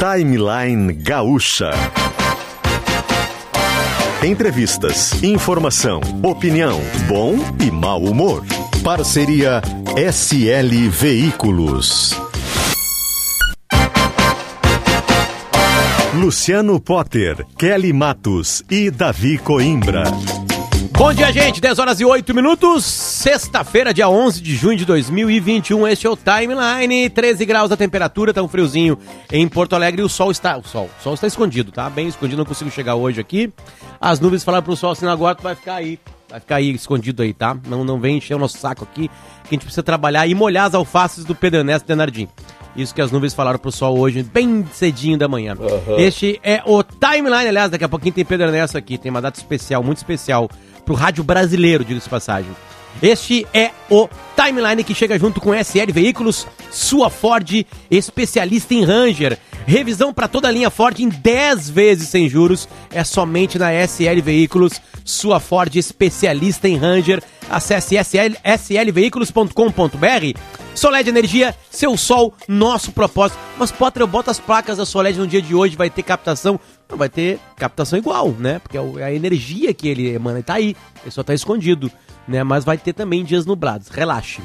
Timeline Gaúcha. Entrevistas, informação, opinião, bom e mau humor. Parceria SL Veículos. Luciano Potter, Kelly Matos e Davi Coimbra. Bom dia, gente. 10 horas e 8 minutos. Sexta-feira, dia 11 de junho de 2021. Este é o Timeline. 13 graus a temperatura, tá um friozinho em Porto Alegre. E o sol está. O sol. O sol está escondido, tá? Bem escondido, não consigo chegar hoje aqui. As nuvens falaram pro sol assim, agora tu vai ficar aí. Vai ficar aí escondido aí, tá? Não, não vem encher o nosso saco aqui, que a gente precisa trabalhar e molhar as alfaces do Pedro Ernesto Denardim. Isso que as nuvens falaram pro sol hoje, bem cedinho da manhã. Uhum. Este é o Timeline, aliás, daqui a pouquinho tem Pedro Ernesto aqui, tem uma data especial, muito especial pro rádio brasileiro, diga-se passagem. Este é o Timeline que chega junto com SL Veículos, sua Ford, especialista em Ranger. Revisão para toda a linha Ford em 10 vezes sem juros. É somente na SL Veículos, sua Ford, especialista em Ranger. Acesse sl, slveículos.com.br. Soled Energia, seu sol, nosso propósito. Mas, Potter, eu boto as placas da Soled no dia de hoje, vai ter captação não vai ter captação igual, né? Porque é a energia que ele emana tá aí, ele só tá escondido, né? Mas vai ter também dias nublados. Relaxe.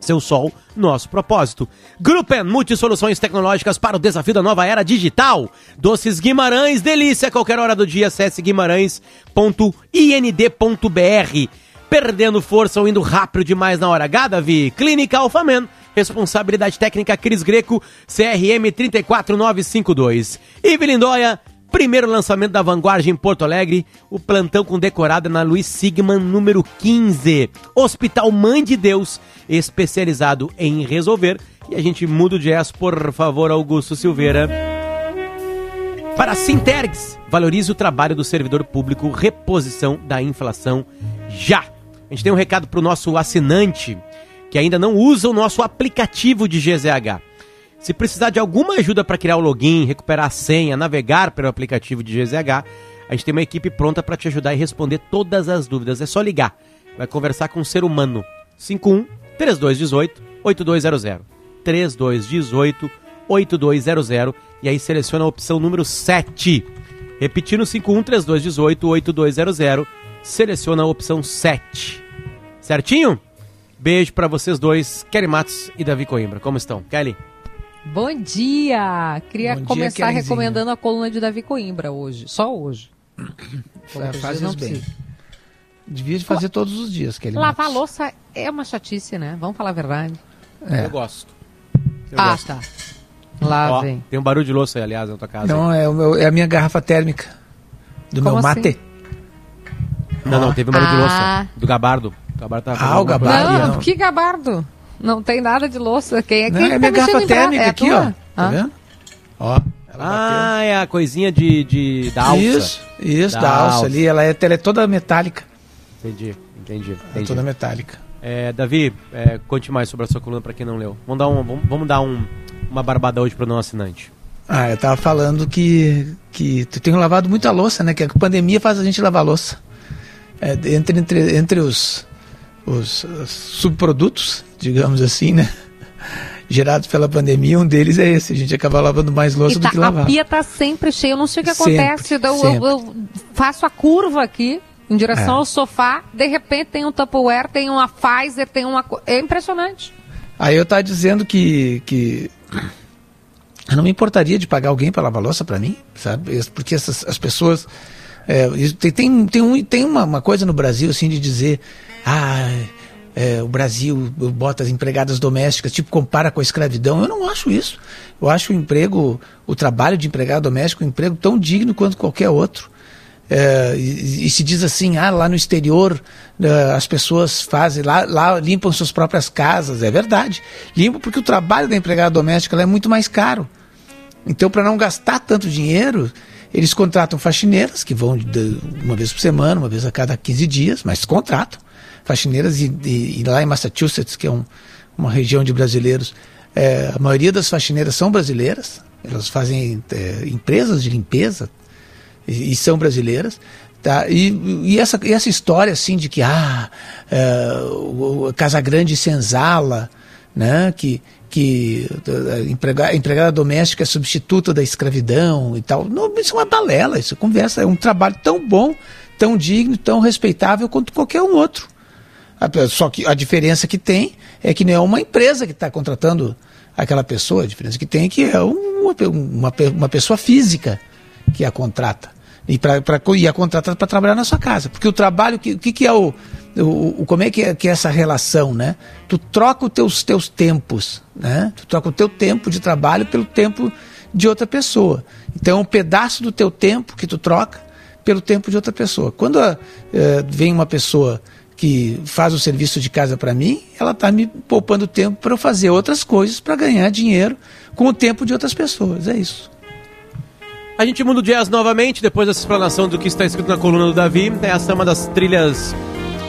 Seu sol, nosso propósito. Grupo Multisoluções Tecnológicas para o desafio da nova era digital. Doces Guimarães, delícia qualquer hora do dia. Acesse guimarães.ind.br. Perdendo força ou indo rápido demais na hora H, Davi? Clínica Alfaman. Responsabilidade técnica Cris Greco, CRM 34952. E Lindóia, Primeiro lançamento da Vanguard em Porto Alegre, o plantão com decorada na Luiz Sigman número 15. Hospital Mãe de Deus, especializado em resolver. E a gente muda o jazz, por favor, Augusto Silveira. Para Sintergs, valorize o trabalho do servidor público, reposição da inflação já. A gente tem um recado para o nosso assinante que ainda não usa o nosso aplicativo de GZH. Se precisar de alguma ajuda para criar o login, recuperar a senha, navegar pelo aplicativo de GZH, a gente tem uma equipe pronta para te ajudar e responder todas as dúvidas. É só ligar. Vai conversar com um ser humano. 51 3218 8200. 3218 8200 e aí seleciona a opção número 7. Repetindo 51 3218 8200, seleciona a opção 7. Certinho? Beijo para vocês dois, Kelly Matos e Davi Coimbra. Como estão? Kelly? Bom dia! Queria Bom começar dia, recomendando a coluna de Davi Coimbra hoje, só hoje. É, faz não bem. Devia de fazer todos os dias, que ele Lavar a louça é uma chatice, né? Vamos falar a verdade. É. Eu gosto. Eu ah, gosto. tá. Lá vem. Tem um barulho de louça aí, aliás, na tua casa. Não, é, meu, é, a minha garrafa térmica. Do Como meu mate. Assim? Não, não, teve um barulho ah. de louça. Do gabardo. O gabardo tá ah, o gabardo. Não, não, que gabardo? Não tem nada de louça. Quem é, quem Não, é minha tá garrafa térmica é aqui, ó. Tá vendo? Ó. Ah, é a coisinha de, de da alça. Isso, isso, da, da alça, alça, ali. Ela é, ela é toda metálica. Entendi, entendi. entendi. É toda metálica. É, Davi, é, conte mais sobre a sua coluna para quem não leu. Vamos dar, um, vamos, vamos dar um, uma barbada hoje para o não assinante. Ah, eu tava falando que, que tu tem lavado muita louça, né? Que a pandemia faz a gente lavar louça. É, entre, entre, entre os, os, os subprodutos, digamos assim, né? Gerados pela pandemia, um deles é esse. A gente acaba lavando mais louça tá, do que lavar. A pia tá sempre cheia. Eu não sei o que acontece. Sempre, eu, eu, eu, faço a curva aqui em direção é. ao sofá. De repente tem um Tupperware, tem uma Pfizer, tem uma. É impressionante. Aí eu tava dizendo que. que... Eu não me importaria de pagar alguém para lavar louça para mim, sabe? Porque essas, as pessoas. É, tem, tem, tem, um, tem uma, uma coisa no Brasil assim de dizer ah, é, o Brasil bota as empregadas domésticas, tipo, compara com a escravidão. Eu não acho isso. Eu acho o emprego, o trabalho de empregado doméstico, um emprego tão digno quanto qualquer outro. É, e, e, se diz assim, ah, lá no exterior uh, as pessoas fazem, lá, lá limpam suas próprias casas. É verdade. Limpam porque o trabalho da empregada doméstica é muito mais caro. Então, para não gastar tanto dinheiro, eles contratam faxineiras, que vão de, uma vez por semana, uma vez a cada 15 dias, mas contratam faxineiras, e, e, e lá em Massachusetts, que é um, uma região de brasileiros, é, a maioria das faxineiras são brasileiras, elas fazem é, empresas de limpeza e, e, são brasileiras. Tá? E, e, essa, e essa história assim de que ah, é, o, o Casa Grande senzala, né? que, que empregada, empregada doméstica é substituta da escravidão e tal. Não, isso é uma balela, isso é conversa, é um trabalho tão bom, tão digno, tão respeitável quanto qualquer um outro. Só que a diferença que tem é que não é uma empresa que está contratando aquela pessoa, a diferença que tem é que é uma, uma, uma pessoa física que a contrata. E, pra, pra, e a contratada para trabalhar na sua casa. Porque o trabalho, o que, que, que, é o, o, o, Como é que, é que é essa relação, né? Tu troca os teus, teus tempos, né? Tu troca o teu tempo de trabalho pelo tempo de outra pessoa. Então é um pedaço do teu tempo que tu troca pelo tempo de outra pessoa. Quando uh, vem uma pessoa que faz o serviço de casa para mim, ela está me poupando tempo para eu fazer outras coisas para ganhar dinheiro com o tempo de outras pessoas. É isso. A gente muda o jazz novamente, depois dessa explanação do que está escrito na coluna do Davi. Essa é uma das trilhas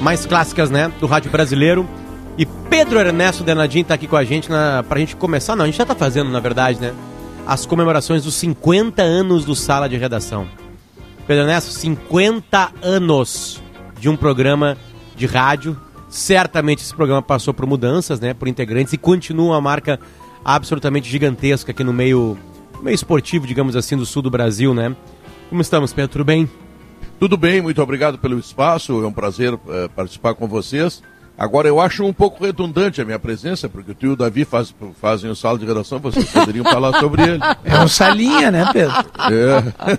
mais clássicas, né, do rádio brasileiro. E Pedro Ernesto Denadim está aqui com a gente na, pra gente começar. Não, a gente já está fazendo, na verdade, né? As comemorações dos 50 anos do Sala de Redação. Pedro Ernesto, 50 anos de um programa de rádio. Certamente esse programa passou por mudanças, né? Por integrantes e continua uma marca absolutamente gigantesca aqui no meio meio esportivo, digamos assim, do sul do Brasil, né? Como estamos, Pedro? Tudo bem? Tudo bem, muito obrigado pelo espaço, é um prazer é, participar com vocês. Agora, eu acho um pouco redundante a minha presença, porque o tio e o Davi faz, fazem o sala de redação, vocês poderiam falar sobre ele. É um salinha, né, Pedro? É.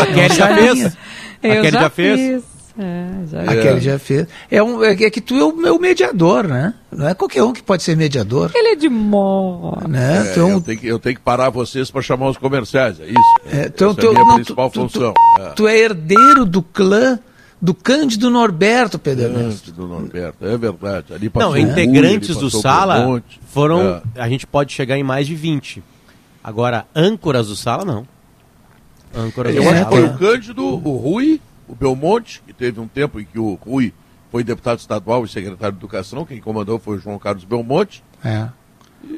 A Kelly já fez? A Kelly já, já fez? É, já é. Aquele já fez. É, um, é, é que tu é o meu mediador, né? Não é qualquer um que pode ser mediador. Ele é de mó. Né? É, então, eu, tenho que, eu tenho que parar vocês para chamar os comerciais, é isso. É, então, Essa é a minha não, principal tu, função. Tu, é. tu, é herdeiro do clã do Cândido Norberto, Pedro Cândido Norberto, é verdade. Ali não, integrantes do Sala foram. A gente pode chegar em mais de 20. Agora, âncoras do Sala, não. Âncoras eu acho que foi o Cândido, o Rui o Belmonte, teve um tempo em que o Rui foi deputado estadual e secretário de Educação, quem comandou foi o João Carlos Belmonte. É.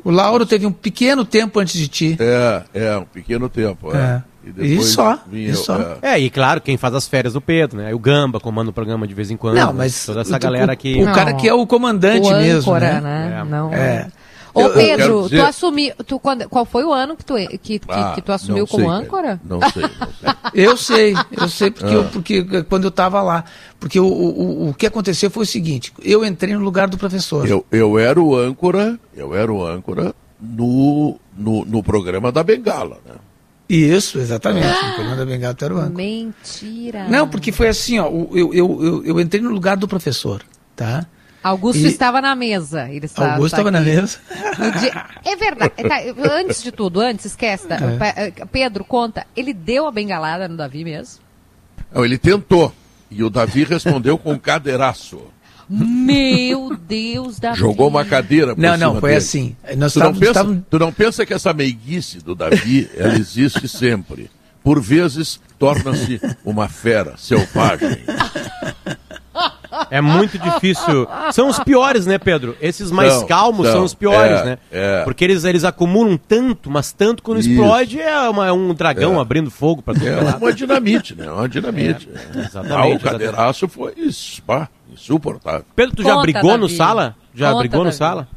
O Lauro teve um pequeno tempo antes de ti. É, é, um pequeno tempo. É. é. E, e só. e só. É. é. e claro, quem faz as férias do Pedro, né? O Gamba comanda o programa de vez em quando. Não, mas. Toda essa galera aqui. O, o cara que é o comandante o mesmo. Âncora, né? né? É. Não. É. Ô Pedro, dizer... tu assumiu. Tu, quando, qual foi o ano que tu, que, que, ah, que tu assumiu como sei, âncora? Não sei, não sei. eu sei, eu sei porque, ah. eu, porque quando eu estava lá. Porque o, o, o que aconteceu foi o seguinte: eu entrei no lugar do professor. Eu, eu era o âncora, eu era o âncora no, no, no programa da Bengala, né? Isso, exatamente. Ah, no programa da Bengala era o âncora. Mentira. Não, porque foi assim, ó. Eu, eu, eu, eu entrei no lugar do professor, tá? Augusto e... estava na mesa. Ele está, Augusto estava na mesa. Dia... É verdade. Tá, antes de tudo, antes, esquece. Tá? É. Eh, Pedro, conta. Ele deu a bengalada no Davi mesmo? Não, ele tentou. E o Davi respondeu com um cadeiraço. Meu Deus da Jogou uma cadeira por Não, não, foi dele. assim. Nós tu, não pensa, tu não pensa que essa meiguice do Davi, ela existe sempre. Por vezes, torna-se uma fera selvagem. É muito difícil. São os piores, né, Pedro? Esses mais são, calmos são, são, os piores, é, né? É. Porque eles, eles acumulam tanto, mas tanto quando Isso. explode é, uma, é um dragão é. abrindo fogo para todo é lado. uma dinamite, né? Uma dinamite. É, exatamente. Ah, o cadeiraço foi pá, insuportável. Pedro, tu já Conta, brigou Davi. no sala? Já Conta, brigou Davi. no sala?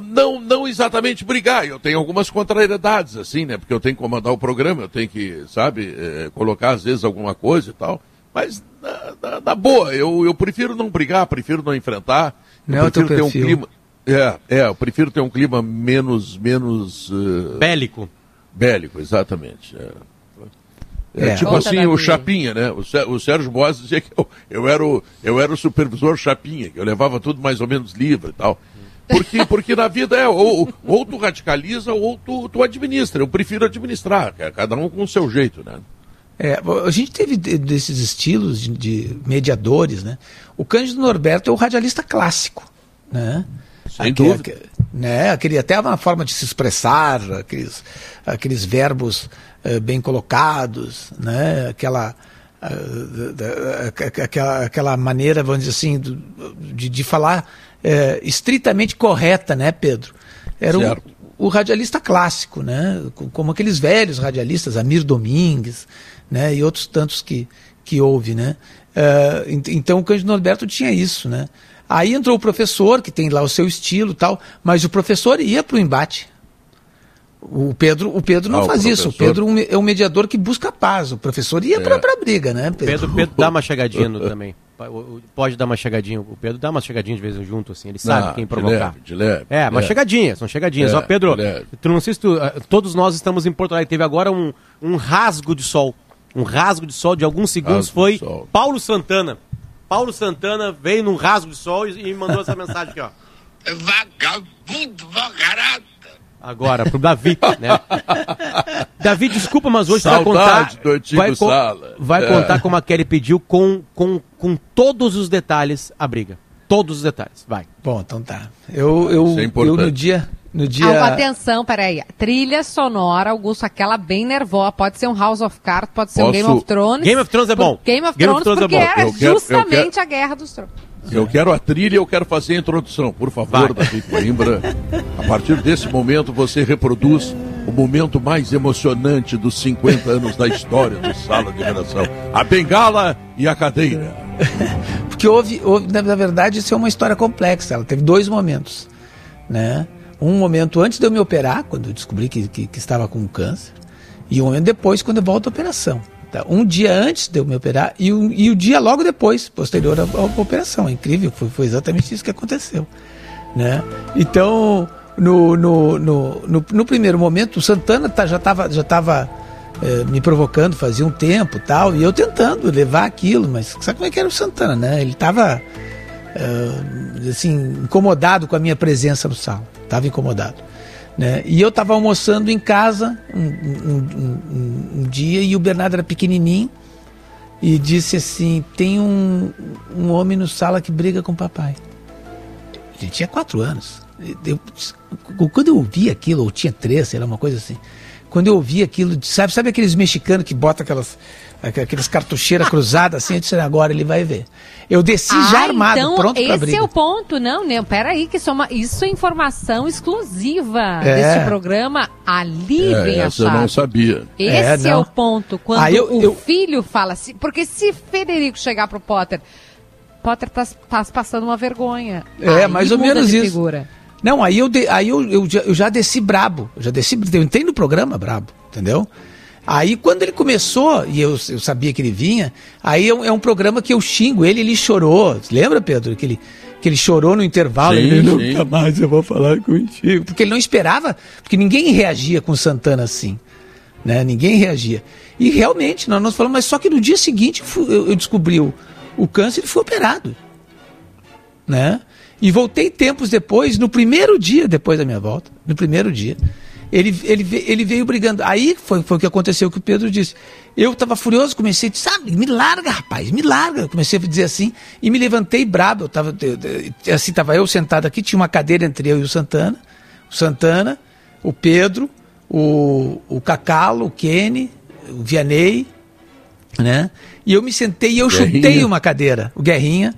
Não, não exatamente brigar. Eu tenho algumas contrariedades, assim, né? Porque eu tenho que comandar o programa, eu tenho que, sabe, é, colocar às vezes alguma coisa e tal. Mas na, na, na, boa, eu, eu prefiro não brigar, prefiro não enfrentar. Não eu prefiro ter um clima. É, é, eu prefiro ter um clima menos. menos uh... Bélico. Bélico, exatamente. É. É, é. tipo Conta assim, o Chapinha, né? O, o Sérgio Boas dizia que eu, eu, era o, eu era o supervisor Chapinha, que eu levava tudo mais ou menos livre e tal. Porque, porque na vida é, ou, ou tu radicaliza ou tu, tu administra. Eu prefiro administrar, cada um com o seu jeito, né? É, a gente teve desses estilos de, de, mediadores, né? O Cândido Norberto é o radialista clássico, né? Sem aquele, dúvida. Aquele, né? aquele, até uma forma de se expressar, aqueles, aqueles verbos uh, bem colocados, né? Aquela, uh, aquela, aquela maneira, vamos dizer assim, de, de falar uh, estritamente correta, né, Pedro? Era certo. o, o radialista clássico, né? Como aqueles velhos radialistas, Amir Domingues, né? E outros tantos que, que houve, né? Uh, então o Cândido Norberto tinha isso, né? Aí entrou o professor, que tem lá o seu estilo tal, mas o professor ia para o embate. O Pedro, o Pedro não ah, faz isso. O Pedro é um mediador que busca paz. O professor ia é. para a briga, né? Pedro, Pedro, Pedro dá uma chegadinha no, também. Pode dar uma chegadinha. O Pedro dá uma chegadinha de vez em junto, assim. Ele sabe não, quem provocar. De leve, de leve, é, uma chegadinha, são chegadinhas. É, Ó, Pedro, tu não sei se tu, eh, todos nós estamos em Porto Alegre. Teve agora um, um rasgo de sol. Um rasgo de sol de alguns segundos. Rasgo foi Paulo Santana. Paulo Santana veio num rasgo de sol e, e mandou essa mensagem aqui, ó. Vagabundo, vagarado agora pro Davi, né? Davi, desculpa, mas hoje Saudade vai contar. Vai, sala. vai é. contar como a Kelly pediu com, com, com todos os detalhes a briga. Todos os detalhes. Vai. Bom, então tá. Eu, eu, é eu no dia. No dia... Atenção, peraí. Trilha sonora, Augusto, aquela bem nervosa. Pode ser um House of Cards, pode ser Posso... um Game of Thrones. Game of Thrones é bom. Game of Game Thrones, of Thrones é porque é, é justamente quero... a Guerra dos Tronos. Eu quero a trilha, eu quero fazer a introdução. Por favor, Davi Coimbra. A partir desse momento, você reproduz o momento mais emocionante dos 50 anos da história do Sala de Redação. A bengala e a cadeira. Porque houve, houve, na verdade, isso é uma história complexa. Ela teve dois momentos, né? Um momento antes de eu me operar, quando eu descobri que, que, que estava com câncer, e um momento depois, quando eu volto à operação. Tá? Um dia antes de eu me operar e, um, e o dia logo depois, posterior à, à operação. É incrível, foi, foi, exatamente isso que aconteceu. Né? Então, no, no, no, no, no primeiro momento, o Santana tá, já estava já tava, é, me provocando fazia um tempo tal, e eu tentando levar aquilo, mas sabe como é que era o Santana, né? Ele estava é, assim, incomodado com a minha presença no sal. Estava incomodado. Né? E eu estava almoçando em casa um, um, um, um, dia e o Bernardo era pequenininho e disse assim: tem um, um homem no sala que briga com o papai. Ele tinha quatro anos. Eu, quando eu ouvi aquilo, ou tinha três, lá, uma coisa assim. Quando eu ouvi aquilo, sabe, sabe aqueles mexicanos que botam aquelas aqueles cartucheiras cruzadas assim, eu disse, agora ele vai ver. Eu desci ah, já armado, então pronto para briga. Esse é o ponto, não, não, peraí, que isso é, uma, isso é informação exclusiva é. desse programa, ali é, vem a essa eu não sabia. Esse é, é o ponto, quando ah, eu, o eu... filho fala assim, porque se Federico chegar pro Potter, Potter tá, tá passando uma vergonha. É, aí mais ou menos isso. Figura. Não, aí eu, de, aí eu, eu, já, eu já desci brabo, eu já desci, eu entrei no programa brabo, entendeu? Aí quando ele começou, e eu, eu sabia que ele vinha, aí é um, é um, programa que eu xingo ele, ele chorou. Lembra, Pedro? Que ele, que ele chorou no intervalo. Sim, ele nunca mais eu vou falar contigo. Porque ele não esperava, porque ninguém reagia com Santana assim. Né? Ninguém reagia. E realmente, nós, nós falamos, mas só que no dia seguinte eu, eu descobri o, o câncer e fui operado. Né? E voltei tempos depois, no primeiro dia depois da minha volta, no primeiro dia ele, ele, ele veio brigando. Aí foi, foi o que aconteceu que o Pedro disse. Eu estava furioso, comecei a dizer, sabe, me larga, rapaz, me larga. Comecei a dizer assim e me levantei brabo. Eu tava, eu, assim, estava eu sentado aqui, tinha uma cadeira entre eu e o Santana. O Santana, o Pedro, o, o Cacalo, o Kenny, o Vianney, né? E eu me sentei e eu Guerrinha. chutei uma cadeira, o Guerrinha.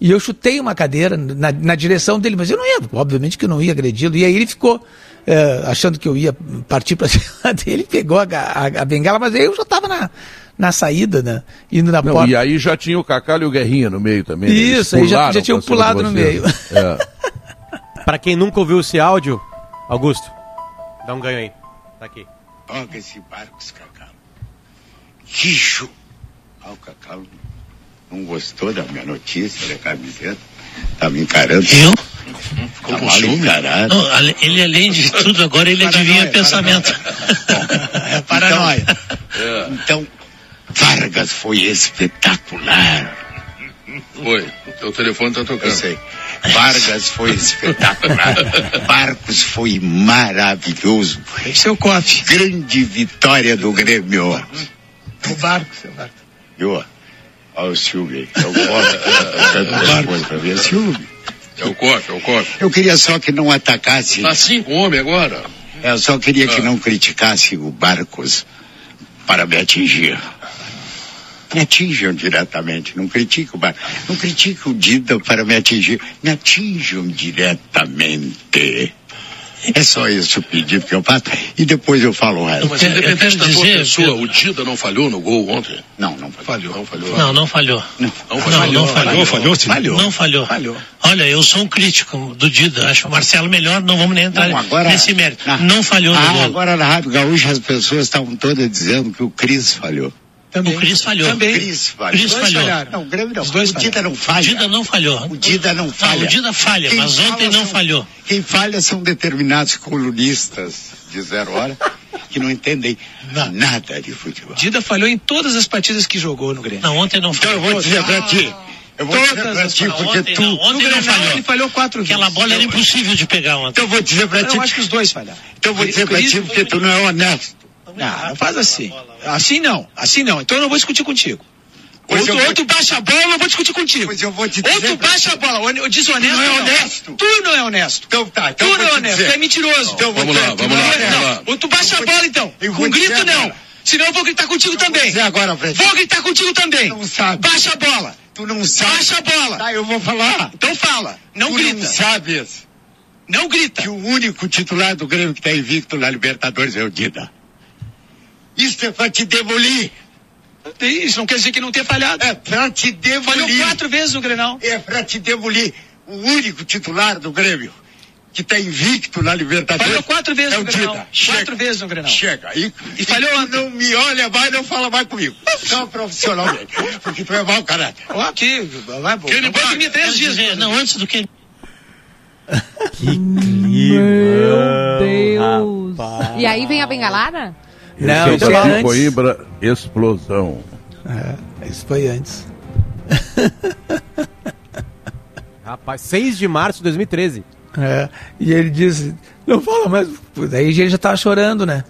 E eu chutei uma cadeira na, na direção dele, mas eu não ia, obviamente que eu não ia agredi-lo. E aí ele ficou é, achando que eu ia partir para cima dele, pegou a, a, a, bengala, mas aí eu já estava na, na saída, né? Indo na Não, porta. E aí já tinha o Cacalho e o Guerrinha no meio também. Né? Isso, aí já, já tinham pulado no meio. É. para quem nunca ouviu esse áudio, Augusto, dá um ganho aí. Tá aqui. Toca esse barco, Cacalo. Lixo! Ah, o Cacalo não gostou da minha notícia da camiseta. Tá me encarando. Eu? Ficou com ciúme? Não, ele, além de tudo, agora ele adivinha pensamento. é paranoia. Então, Vargas foi espetacular. Foi. O teu telefone tá tocando. Eu sei. Vargas foi espetacular. Barcos foi maravilhoso. Esse é o coffee. Grande vitória do Grêmio. O barco, seu barco. Viu? Olha o Silvio aí. É o coffee. É o Silvio. É o cofe, é o cofe. Eu queria só que não atacasse. Assim, o homem agora? Eu só queria ah. que não criticasse o Barcos para me atingir. Me atinjam diretamente, não critico o Barcos. Não critico o Dida para me atingir. Me atinjam diretamente. É só esse o pedido que eu faço e depois eu falo o resto. Mas independente da tua pessoa, o Dida não falhou no gol ontem? Não, não falhou. Não falhou. Não, não falhou. Não, não falhou. Não, falhou. Falhou, falhou. Não falhou. Falhou. Olha, eu sou um crítico do Dida. Acho o Marcelo melhor, não vamos nem entrar Não, agora- nesse mérito. Na- Não falhou no Ah, gol. agora na Rádio Gaúcha as pessoas estavam todas dizendo que o Cris falhou. O Cris falhou. O Cris falhou. Cris falhou. Não, o Grêmio não. Os dois o Dida não falha. O Dida não falhou. O Dida não falha. o Dida falha, Quem mas ontem não são- falhou. Quem falha são determinados colunistas de zero hora que não entendem nada de futebol. Dida falhou em todas as partidas que jogou no Grêmio. Não, ontem não Então falhou. eu vou dizer pra ti. Eu vou dizer Todas pra as ti porque ontem tu. não, ontem não falhou. ele falhou quatro Aquela vezes. bola era impossível de pegar ontem. Então eu vou dizer pra ti. Eu acho que os dois falharam. Então eu vou dizer pra ti porque tu não é honesto. Não, não faz assim. Assim não, assim não. Então eu não vou discutir contigo. Ou Pois tu, eu vou- ou tu baixa a bola, eu não vou discutir contigo. Pois eu vou te Ou dizer tu pra baixa a bola. O desonesto. Tu não é honesto. Tu não é honesto. Então tá, então tu não vou é honesto. dizer. Tu é mentiroso. Então vou Vamos lá, tu vamos não lá, vamos. Não. Tu baixa a bola então. Com vou grito não. Senão eu vou gritar contigo vou também. dizer agora. Vou gritar contigo também. Tu não sabe. Baixa a bola. Tu não sabe. Baixa a bola. Tá, eu vou falar. Então fala. Não tu grita. não sabes Não grita. que o único titular do Grêmio que está invicto na Libertadores é o Dida. Isso é pra te demolir. Isso não quer dizer que não tenha falhado. É pra te Falhou demolir. quatro vezes no Grenal. É pra te demolir. O único titular do Grêmio que está invicto na Libertadores Falhou quatro vezes é o no Grenal. Dida. Quatro vezes no Grenal. Chega. E, E falhou ontem. não me olha mais, não fala mais comigo. Só profissionalmente. Porque tu é mau caráter. Aqui, vai, pô. Ele Não vai vai- dormir três dias. dizer, não, antes do que. Meu Deus. E aí vem a bengalada? Não, isso é antes. Coimbra, explosão. É, isso foi antes. Rapaz, 6 de março de 2013. É, e ele disse, não fala mais. Daí ele já tava chorando, né?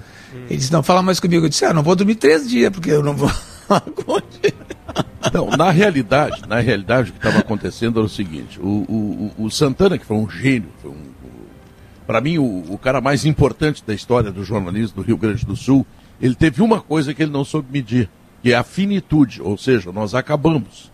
Ele disse, não fala mais comigo. Eu disse, ah, não vou dormir três dias, porque eu não vou. Não, na realidade, na realidade o que estava acontecendo era o seguinte, o, o, o- o Santana, que foi um gênio, foi um, para mim o, o cara mais importante da história do jornalismo do Rio Grande do Sul, ele teve uma coisa que ele não soube medir, que é a finitude, ou seja, nós acabamos.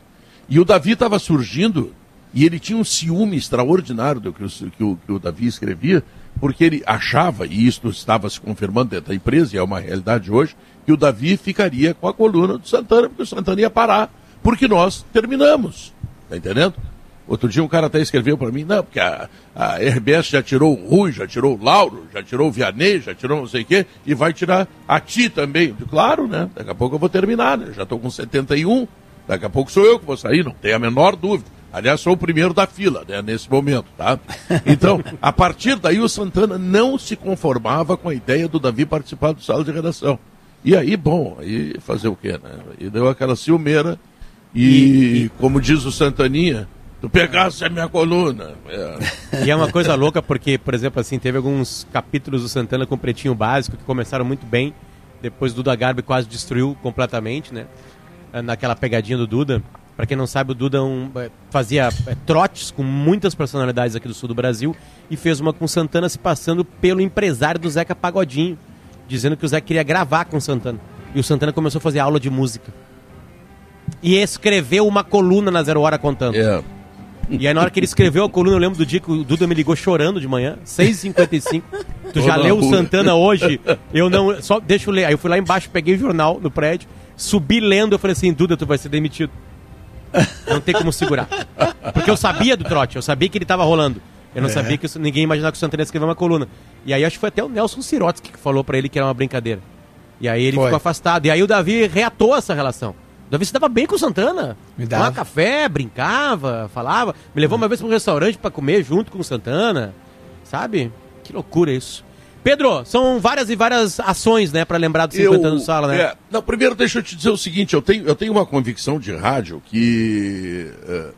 E o Davi estava surgindo e ele tinha um ciúme extraordinário do que o, que o, que o Davi escrevia, porque ele achava, e isto estava se confirmando dentro da empresa, e é uma realidade hoje, que o Davi ficaria com a coluna do Santana, porque o Santana ia parar, porque nós terminamos. Tá entendendo? Outro dia um cara até escreveu para mim, não, porque a, a RBS já tirou o Rui, já tirou o Lauro, já tirou o Vianney, já tirou não sei o quê, e vai tirar a ti também. Claro, né? Daqui a pouco eu vou terminar, né? Já estou com 71, daqui a pouco sou eu que vou sair, não tem a menor dúvida. Aliás, sou o primeiro da fila, né, nesse momento, tá? Então, a partir daí o Santana não se conformava com a ideia do Davi participar do sala de redação. E aí, bom, aí fazer o quê, né? E deu aquela ciumeira e, como diz o Santaninha, tu pegasse a minha coluna. É. E é uma coisa louca porque, por exemplo, assim, teve alguns capítulos do Santana com o Pretinho Básico que começaram muito bem. Depois o Duda Garbi quase destruiu completamente, né? Naquela pegadinha do Duda. Pra quem não sabe, o Duda um, é, fazia é, trotes com muitas personalidades aqui do sul do Brasil e fez uma com o Santana se passando pelo empresário do Zeca Pagodinho, dizendo que o Zeca queria gravar com o Santana. E o Santana começou a fazer aula de música. E escreveu uma coluna na Zero Hora contando. É. E aí na hora que ele escreveu a coluna, eu lembro do dia que o Duda me ligou chorando de manhã, 6h55. Tu já leu o. Santana hoje? Eu não. Só deixa eu ler. Aí eu fui lá embaixo, peguei o jornal no prédio, subi lendo, eu falei assim, Duda, tu vai ser demitido. Não tem como segurar. Porque eu sabia do trote, eu sabia que ele tava rolando. Eu não É. sabia que ninguém ia imaginar que o Santana ia escrever uma coluna. E aí acho que foi até o Nelson Sirotsky que falou pra ele que era uma brincadeira. E aí ele Foi. ficou afastado. E aí o Davi reatou essa relação. Davi se dava bem com o Santana. Me Tomava dava. café, brincava, falava. Me levou uma vez para um restaurante pra comer junto com o Santana. Sabe? Que loucura isso. Pedro, são várias e várias ações, né, pra lembrar dos 50 anos do Sala, né? é, não, primeiro deixa eu te dizer o seguinte, eu tenho, eu tenho uma convicção de rádio que é,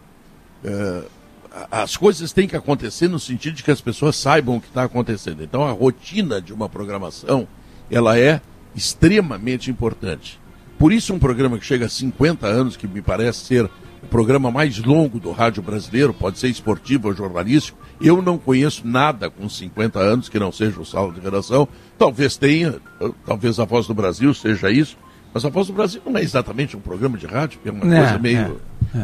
é, as coisas têm que acontecer no sentido de que as pessoas saibam o que está acontecendo. Então a rotina de uma programação, ela é extremamente importante. Por isso um programa que chega a 50 anos, que me parece ser o programa mais longo do rádio brasileiro, pode ser esportivo ou jornalístico, eu não conheço nada com 50 anos que não seja o Sala de Redação. Talvez tenha, talvez a Voz do Brasil seja isso, mas a Voz do Brasil não é exatamente um programa de rádio, é uma É, coisa meio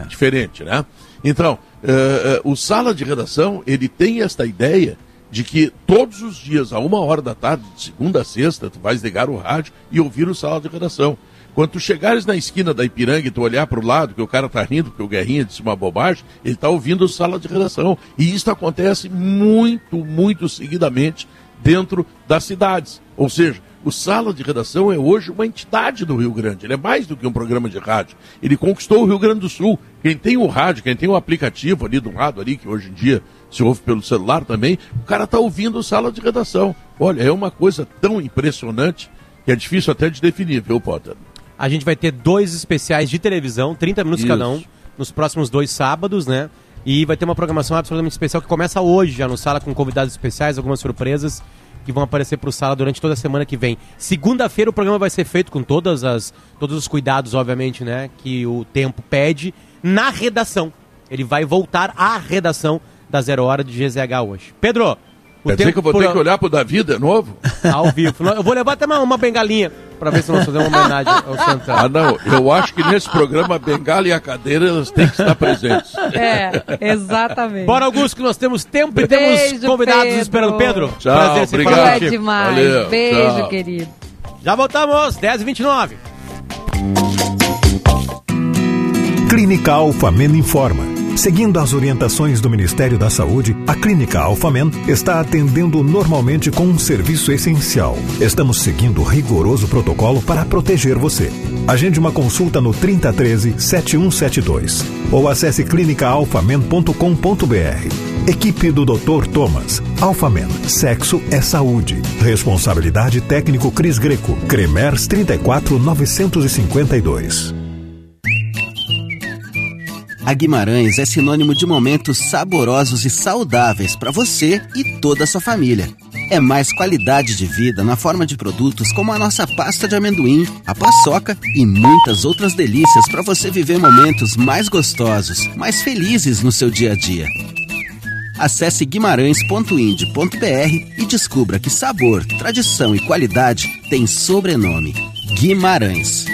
diferente, né? Então, eh, eh, o Sala de Redação, ele tem esta ideia de que todos os dias, a uma hora da tarde, de segunda a sexta, tu vais ligar o rádio e ouvir o sala de redação. Quando tu chegares na esquina da Ipiranga e tu olhar para o lado, que o cara tá rindo porque o Guerrinha disse uma bobagem, ele está ouvindo o sala de redação. E isso acontece muito, muito seguidamente dentro das cidades. Ou seja, o Sala de Redação é hoje uma entidade do Rio Grande. Ele é mais do que um programa de rádio. Ele conquistou o Rio Grande do Sul. Quem tem o rádio, quem tem o aplicativo ali do lado ali, que hoje em dia se ouve pelo celular também, o cara está ouvindo Sala de Redação. Olha, é uma coisa tão impressionante que é difícil até de definir, viu, Potter? A gente vai ter dois especiais de televisão, 30 minutos Isso. cada um, nos próximos dois sábados, né? E vai ter uma programação absolutamente especial que começa hoje já no Sala com convidados especiais, algumas surpresas que vão aparecer para o Sala durante toda a semana que vem. Segunda-feira o programa vai ser feito com todas as, todos os cuidados, obviamente, né? Que o tempo pede, na redação. Ele vai voltar à redação da Zero Hora de GZH hoje. Pedro, o Quer dizer que eu vou ter por- que olhar pro Davi de novo? ao vivo. Eu vou levar até uma, uma bengalinha para ver se nós fazemos uma homenagem ao Santana. Ah, não. Eu acho que nesse programa a bengala e a cadeira elas têm que estar presentes. É, exatamente. Bora, Augusto, que nós temos tempo e temos Beijo, convidados Pedro. esperando. Pedro, Tchau, prazer obrigado. Falar é demais. Valeu, Beijo, tchau. querido. Já voltamos, 10h29. Clínica Alfamen informa. Seguindo as orientações do Ministério da Saúde, a Clínica Alfamen está atendendo normalmente com um serviço essencial. Estamos seguindo rigoroso protocolo para proteger você. Agende uma consulta no 3013 7172 ou acesse clinicaalfamen.com.br. Equipe do Dr. Thomas. Alfamen. Sexo é saúde. Responsabilidade técnico Cris Greco. Cremers 34952. A Guimarães é sinônimo de momentos saborosos e saudáveis para você e toda a sua família. É mais qualidade de vida na forma de produtos como a nossa pasta de amendoim, a paçoca e muitas outras delícias para você viver momentos mais gostosos, mais felizes no seu dia a dia. Acesse guimarães.ind.br e descubra que sabor, tradição e qualidade têm sobrenome. Guimarães.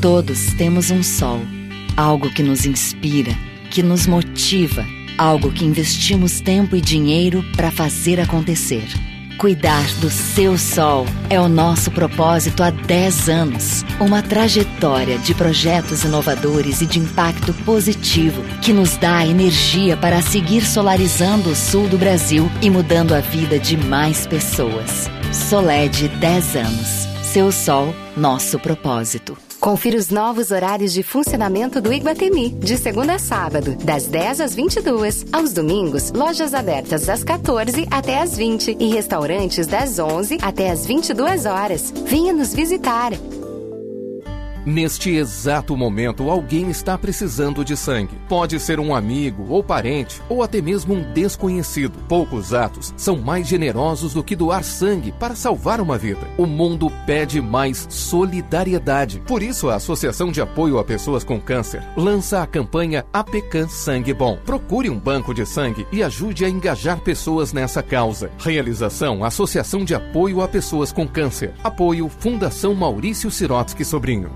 Todos temos um sol, algo que nos inspira, que nos motiva, algo que investimos tempo e dinheiro para fazer acontecer. Cuidar do seu sol é o nosso propósito há 10 anos. Uma trajetória de projetos inovadores e de impacto positivo que nos dá energia para seguir solarizando o sul do Brasil e mudando a vida de mais pessoas. Soled 10 anos. Seu sol, nosso propósito. Confira os novos horários de funcionamento do Iguatemi, de segunda a sábado, das 10 às 22. Aos domingos, lojas abertas das 14 até às 20 e restaurantes das 11 até às 22 horas. Venha nos visitar. Neste exato momento, alguém está precisando de sangue. Pode ser um amigo ou parente, ou até mesmo um desconhecido. Poucos atos são mais generosos do que doar sangue para salvar uma vida. O mundo pede mais solidariedade. Por isso, a Associação de Apoio a Pessoas com Câncer lança a campanha APECAN Sangue Bom. Procure um banco de sangue e ajude a engajar pessoas nessa causa. Realização: Associação de Apoio a Pessoas com Câncer. Apoio Fundação Maurício Sirotsky Sobrinho.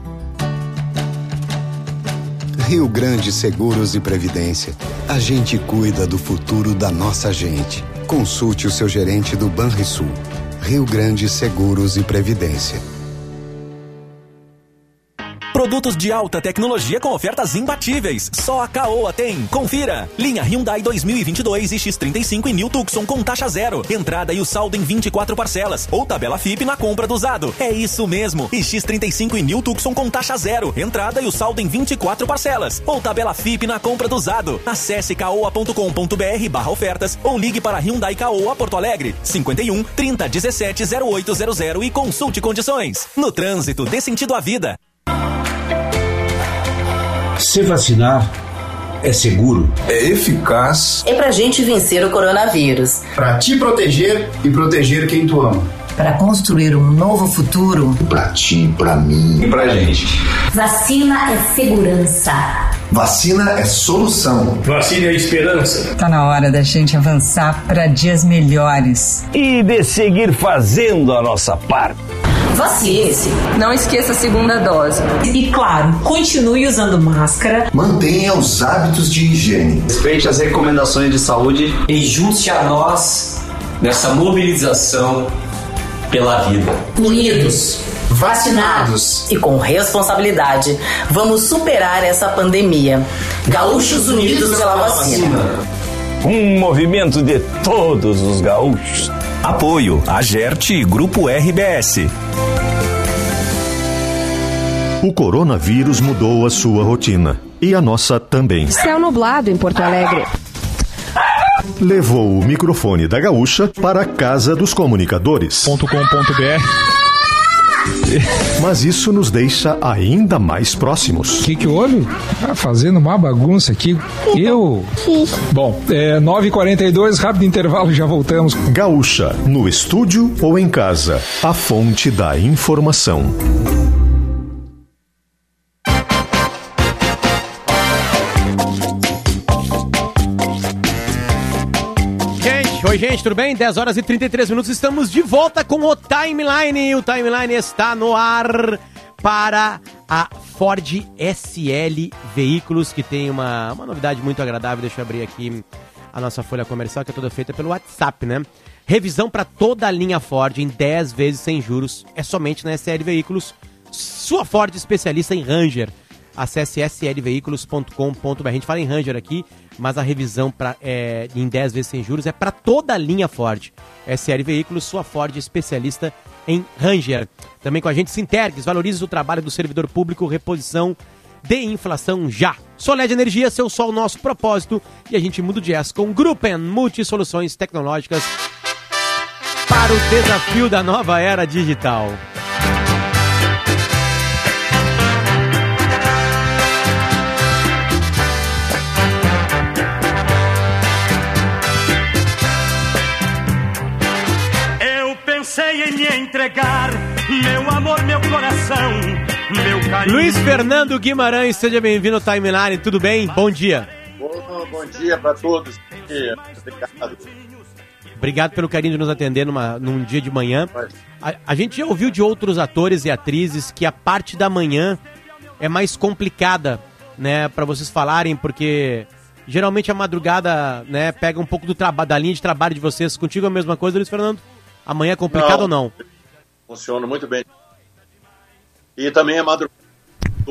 Rio Grande Seguros e Previdência. A gente cuida do futuro da nossa gente. Consulte o seu gerente do Banrisul. Rio Grande Seguros e Previdência. Produtos de alta tecnologia com ofertas imbatíveis. Só a Caoa tem. Confira. Linha Hyundai 2022 e X35 e New Tucson com taxa zero. Entrada e o saldo em 24 parcelas. Ou tabela FIP na compra do usado. É isso mesmo. E X35 e New Tucson com taxa zero. Entrada e o saldo em 24 parcelas. Ou tabela FIP na compra do usado. Acesse caoa.com.br barra ofertas ou ligue para Hyundai Caoa Porto Alegre. 51 30 17 0800 e consulte condições. No trânsito, dê sentido à vida. Se vacinar é seguro, é eficaz. É pra gente vencer o coronavírus. Para te proteger e proteger quem tu ama. Para construir um novo futuro. Pra ti, pra mim e pra gente. Vacina é segurança. Vacina é solução. Vacina é esperança. Tá na hora da gente avançar para dias melhores. E de seguir fazendo a nossa parte. Vacine-se. Não esqueça a segunda dose. E claro, continue usando máscara. Mantenha os hábitos de higiene. Respeite as recomendações de saúde e junte a nós nessa mobilização pela vida. Unidos, vacinados e com responsabilidade, vamos superar essa pandemia. Gaúchos Unidos pela vacina. Um movimento de todos os gaúchos. Apoio Agerte e Grupo RBS. O coronavírus mudou a sua rotina e a nossa também. Céu nublado em Porto Alegre. Levou o microfone da gaúcha para a casa dos comunicadores. .com.br Mas isso nos deixa ainda mais próximos. O que, que houve? Ah, fazendo uma bagunça aqui. Eu. Bom, é 9h42, rápido intervalo, já voltamos. Gaúcha, no estúdio ou em casa, a fonte da informação. Oi, gente, tudo bem? 10 horas e 33 minutos, estamos de volta com o Timeline. O Timeline está no ar para a Ford SL Veículos, que tem uma, uma novidade muito agradável. Deixa eu abrir aqui a nossa folha comercial, que é toda feita pelo WhatsApp, né? Revisão para toda a linha Ford em 10 vezes sem juros. É somente na SL Veículos. Sua Ford especialista em Ranger. Acesse slveículos.com.br. A gente fala em Ranger aqui, mas a revisão pra, é, em 10 vezes sem juros é para toda a linha Ford. SL Veículos, sua Ford especialista em Ranger. Também com a gente Sintergues, valoriza o trabalho do servidor público, reposição de inflação já. Soled Energia, seu sol, nosso propósito. E a gente muda o jazz com Gruppen Multisoluções Tecnológicas para o desafio da nova era digital. Pensei em me entregar, meu amor, meu coração, meu carinho. Luiz Fernando Guimarães, seja bem-vindo ao Timeline, tudo bem? Bom dia. Bom, bom dia para todos. Obrigado. Obrigado pelo carinho de nos atender numa, num dia de manhã. A, a gente já ouviu de outros atores e atrizes que a parte da manhã é mais complicada, né, para vocês falarem, porque geralmente a madrugada, né, pega um pouco do trabalho da linha de trabalho de vocês. Contigo é a mesma coisa, Luiz Fernando? Amanhã é complicado ou não? Funciona muito bem. E também é madrugada.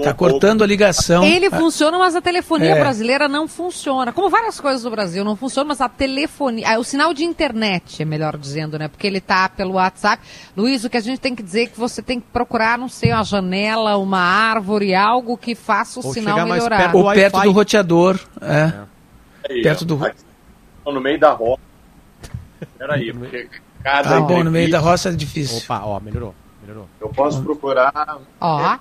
Tá um cortando pouco. a ligação. Ele funciona, mas a telefonia é. brasileira não funciona. Como várias coisas no Brasil não funcionam, mas a telefonia. Ah, o sinal de internet, é melhor dizendo, né? Porque ele tá pelo WhatsApp. Luiz, o que a gente tem que dizer é que você tem que procurar, não sei, uma janela, uma árvore, algo que faça o Ou sinal melhorar. Perto Ou perto do roteador. É. é. Aí, perto do. No meio da roda. Peraí, porque Ah, bom, no meio da roça é difícil. Opa, ó, melhorou. melhorou. Eu posso procurar. Ó.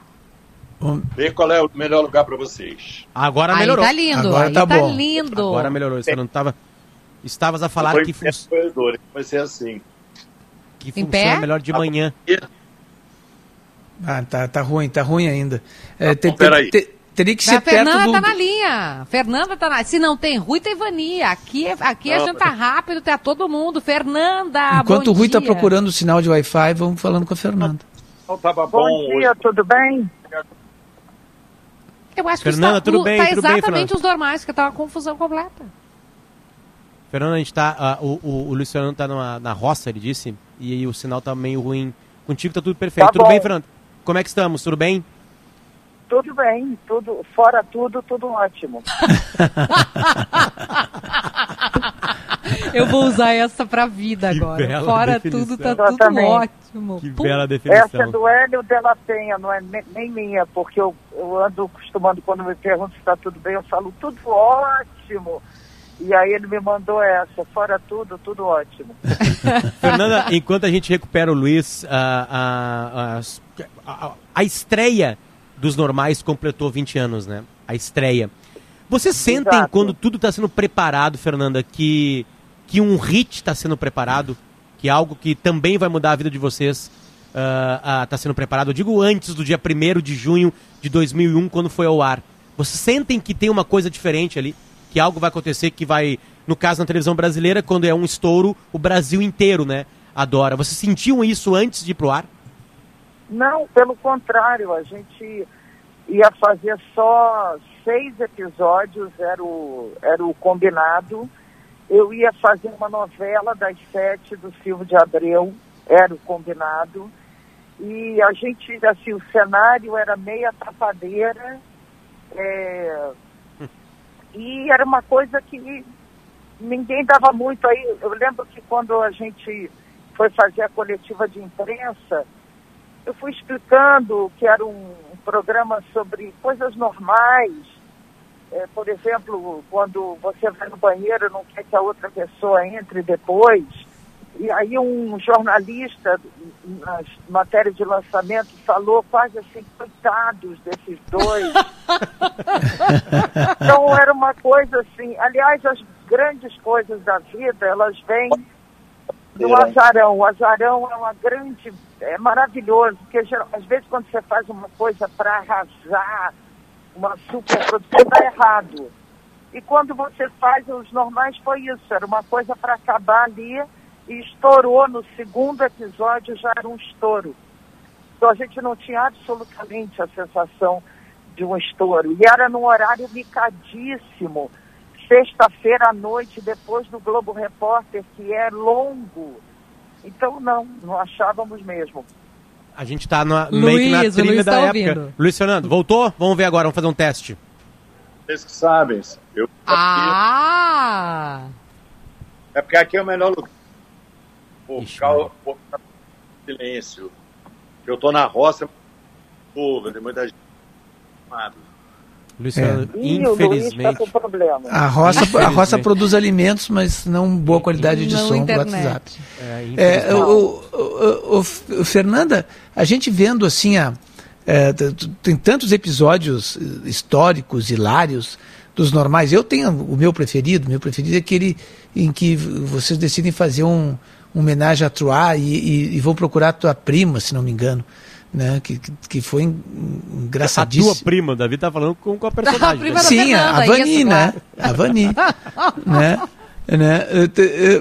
Ver qual é o melhor lugar para vocês. Agora melhorou. Aí tá lindo, Agora aí tá tá, bom. lindo. Agora melhorou. Você não tava. Estavas a falar que, em fun... pé no corredor, Vai ser assim. que Em funciona pé? melhor de manhã. Ah, tá, tá ruim, tá ruim ainda. É, te- bom, peraí. te- teria que A ser perto Fernanda do. tá na linha. Fernanda tá na. Se não tem Rui, tem Vania. Aqui, é- aqui a gente tá rápido, tá todo mundo. Fernanda, Enquanto bom o Rui tá dia. procurando o sinal de Wi-Fi, vamos falando com a Fernanda. Então tava bom, hoje. tudo bem? Eu acho Fernanda, que está, tudo bem, tá tudo bem, exatamente Fernanda? os normais, que tá uma confusão completa. Fernando, a gente tá. ah, o, o, o Luiz Fernando tá numa, na roça, ele disse, e aí o sinal tá meio ruim. Contigo tá tudo perfeito. Tá tudo bom. bem, Fernando? Como é que estamos? Tudo bem? Tudo bem, tudo, fora tudo, tudo ótimo. Eu vou usar essa pra vida Que agora. Fora definição. tudo, tá tudo Exatamente. ótimo. Que Pum. bela Essa definição. é do Hélio Della Penha, não é ne- nem minha, porque eu, eu ando acostumando, quando me perguntam se está tudo bem, eu falo tudo ótimo. E aí ele me mandou essa, fora tudo, tudo ótimo. Fernanda, enquanto a gente recupera o Luiz, a, a, a, a estreia dos normais completou 20 anos, né? A estreia. Vocês sentem Exato. quando tudo está sendo preparado, Fernanda, que, que um hit está sendo preparado, que algo que também vai mudar a vida de vocês está sendo preparado? Eu digo antes do dia 1 de junho de 2001, quando foi ao ar. Vocês sentem que tem uma coisa diferente ali? Que algo vai acontecer que vai, no caso na televisão brasileira, quando é um estouro, o Brasil inteiro, né, adora. Vocês sentiam isso antes de ir pro ar? Não, pelo contrário, a gente ia fazer só seis episódios, era o, era o combinado. Eu ia fazer uma novela das sete do Silvio de Abreu, era o combinado. E a gente, assim, o cenário era meia tapadeira. É, e era uma coisa que ninguém dava muito aí. Eu lembro que quando a gente foi fazer a coletiva de imprensa, eu fui explicando que era um, programa sobre coisas normais. É, por exemplo, quando você vai no banheiro não quer que a outra pessoa entre depois. E aí um jornalista, nas matérias de lançamento, falou quase assim, coitados desses dois. então era uma coisa assim, aliás, as grandes coisas da vida, elas vêm do azarão. O azarão é uma grande, é maravilhoso, porque geral, às vezes quando você faz uma coisa para arrasar, uma super produção, dá errado. E quando você faz os normais foi isso, era uma coisa para acabar ali e estourou no segundo episódio, já era um estouro. Então a gente não tinha absolutamente a sensação de um estouro. E era num horário micadíssimo, sexta-feira à noite, depois do Globo Repórter, que é longo. Então não, não achávamos mesmo. A gente tá na, meio que na trilha Luiz da tá época. ouvindo. Luiz Fernando, voltou? Vamos ver agora, vamos fazer um teste. Vocês que sabem. Eu Ah! É porque aqui é o melhor lugar. Por causa por causa do silêncio. Eu tô na roça, povo, tem muita gente. Luiz É. Fernando, E Luiz está infelizmente. A roça, a roça produz alimentos, mas não boa qualidade de Não som internet. do WhatsApp. É, É, o, o- o- Fernanda, a gente vendo assim, a, é, tem tantos episódios eh, históricos, hilários, dos normais. Eu tenho o meu preferido, meu preferido é aquele em que vocês decidem fazer um, uma homenagem a Troá e, e- e vão procurar a tua prima, se não me engano. Né, que, que- foi en- a engraçadíssimo. tua prima, Davi tá falando com, com a personagem. prima né? da Sim, a, a Fernanda, Vani, isso, né? claro. A Vani. né? né?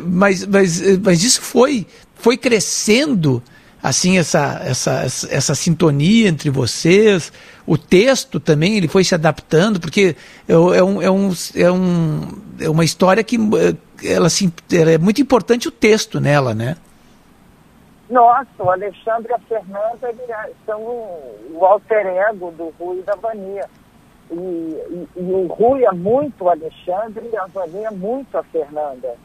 Mas, mas, mas isso foi, foi crescendo, assim, essa, essa, essa, sintonia entre vocês. O texto também, ele foi se adaptando, porque é, um- é, um, é, um, é, um, é uma história que eh, ela, assim, ela é muito importante o texto nela, né? Nossa, o Alexandre e a Fernanda eles são o alter ego do Rui e da Vania. E, e- e o Rui é muito o Alexandre e a Vania é muito a Fernanda.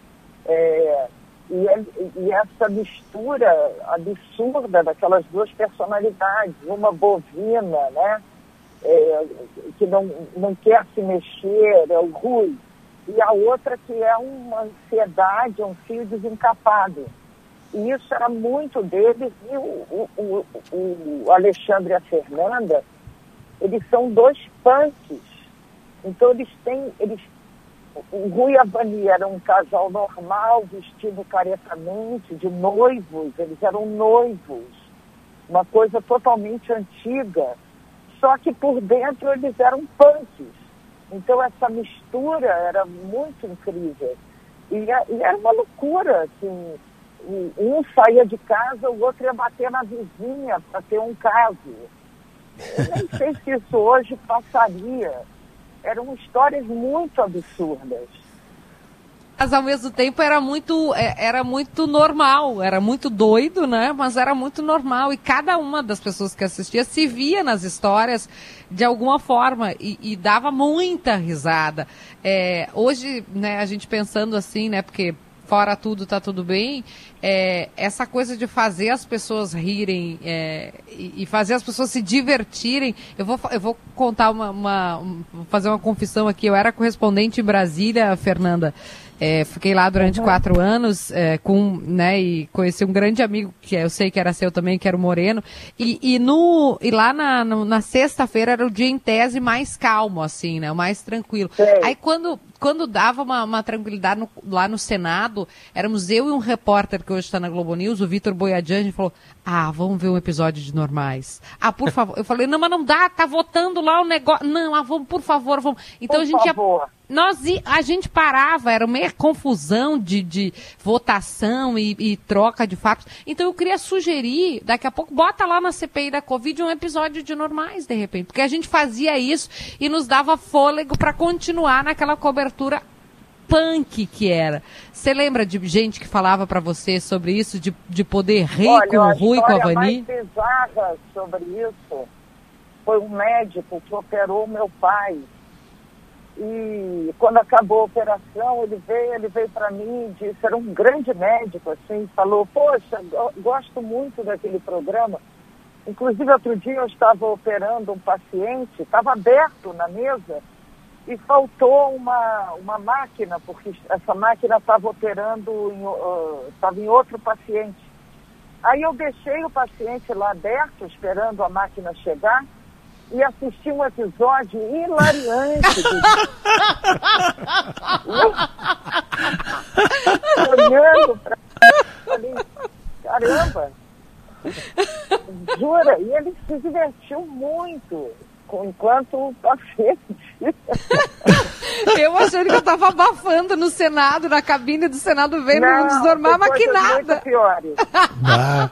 É, e, ele- e essa mistura absurda daquelas duas personalidades, uma bovina, né? é, que não, não quer se mexer, é o Rui, e a outra que é uma ansiedade, um fio desencapado. E isso era muito deles. E o, o, o, o Alexandre e a Fernanda, eles são dois punks. Então eles têm. Eles, o Rui e a Vani eram um casal normal, vestido caretamente, de noivos, eles eram noivos. Uma coisa totalmente antiga. Só que por dentro eles eram punks. Então essa mistura era muito incrível. E, a- e era uma loucura, assim. Um saía de casa, o outro ia bater na vizinha para ter um caso. Eu nem sei se isso hoje passaria. Eram histórias muito absurdas. Mas ao mesmo tempo era muito, é, era muito normal, era muito doido, né? Mas era muito normal. E cada uma das pessoas que assistia se via nas histórias de alguma forma e, e dava muita risada. É, hoje, né, a gente pensando assim, né? Porque fora tudo tá tudo bem, é, essa coisa de fazer as pessoas rirem é, e, fazer as pessoas se divertirem. Eu vou, eu vou contar uma, uma- um- fazer uma confissão aqui. Eu era correspondente em Brasília, Fernanda. É, fiquei lá durante quatro anos é, com, né, e conheci um grande amigo que eu sei que era seu também, que era o Moreno. E, e, no, e lá na, no- na sexta-feira era o dia em tese mais calmo, assim, né? O mais tranquilo. Aí quando, quando dava uma, uma tranquilidade no- lá no Senado, éramos eu e um repórter que hoje está na Globo News, o Vitor Boiadian, a gente falou: Ah, vamos ver um episódio de normais. Ah, por favor. Eu falei, não, mas não dá, tá votando lá o negócio. Não, ah, vamos, por favor, vamos. Então Por a gente ia favor. Nós a gente parava, era meio confusão de, de votação e, e troca de fatos. Então eu queria sugerir, daqui a pouco, bota lá na CPI da Covid um episódio de normais, de repente. Porque a gente fazia isso e nos dava fôlego para continuar naquela cobertura punk que era. Você lembra de gente que falava para você sobre isso, de, de poder rir Olha, com o Rui, com a Vani? mais sobre isso foi um médico que operou meu pai. E quando acabou a operação, ele veio, ele veio para mim e disse, era um grande médico, assim, falou, poxa, go- gosto muito daquele programa. Inclusive, outro dia eu estava operando um paciente, estava aberto na mesa, e faltou uma, uma máquina, porque essa máquina estava operando, em, o- ah, estava em outro paciente. Aí eu deixei o paciente lá aberto, esperando a máquina chegar, e assisti um episódio hilariante. do- Olhando pra falei, caramba, jura? E ele se divertiu muito enquanto o paciente. Eu achando que eu tava abafando no Senado, na cabine do Senado, vendo não, Não, desnormava tem que coisas nada. muito piores. Ah,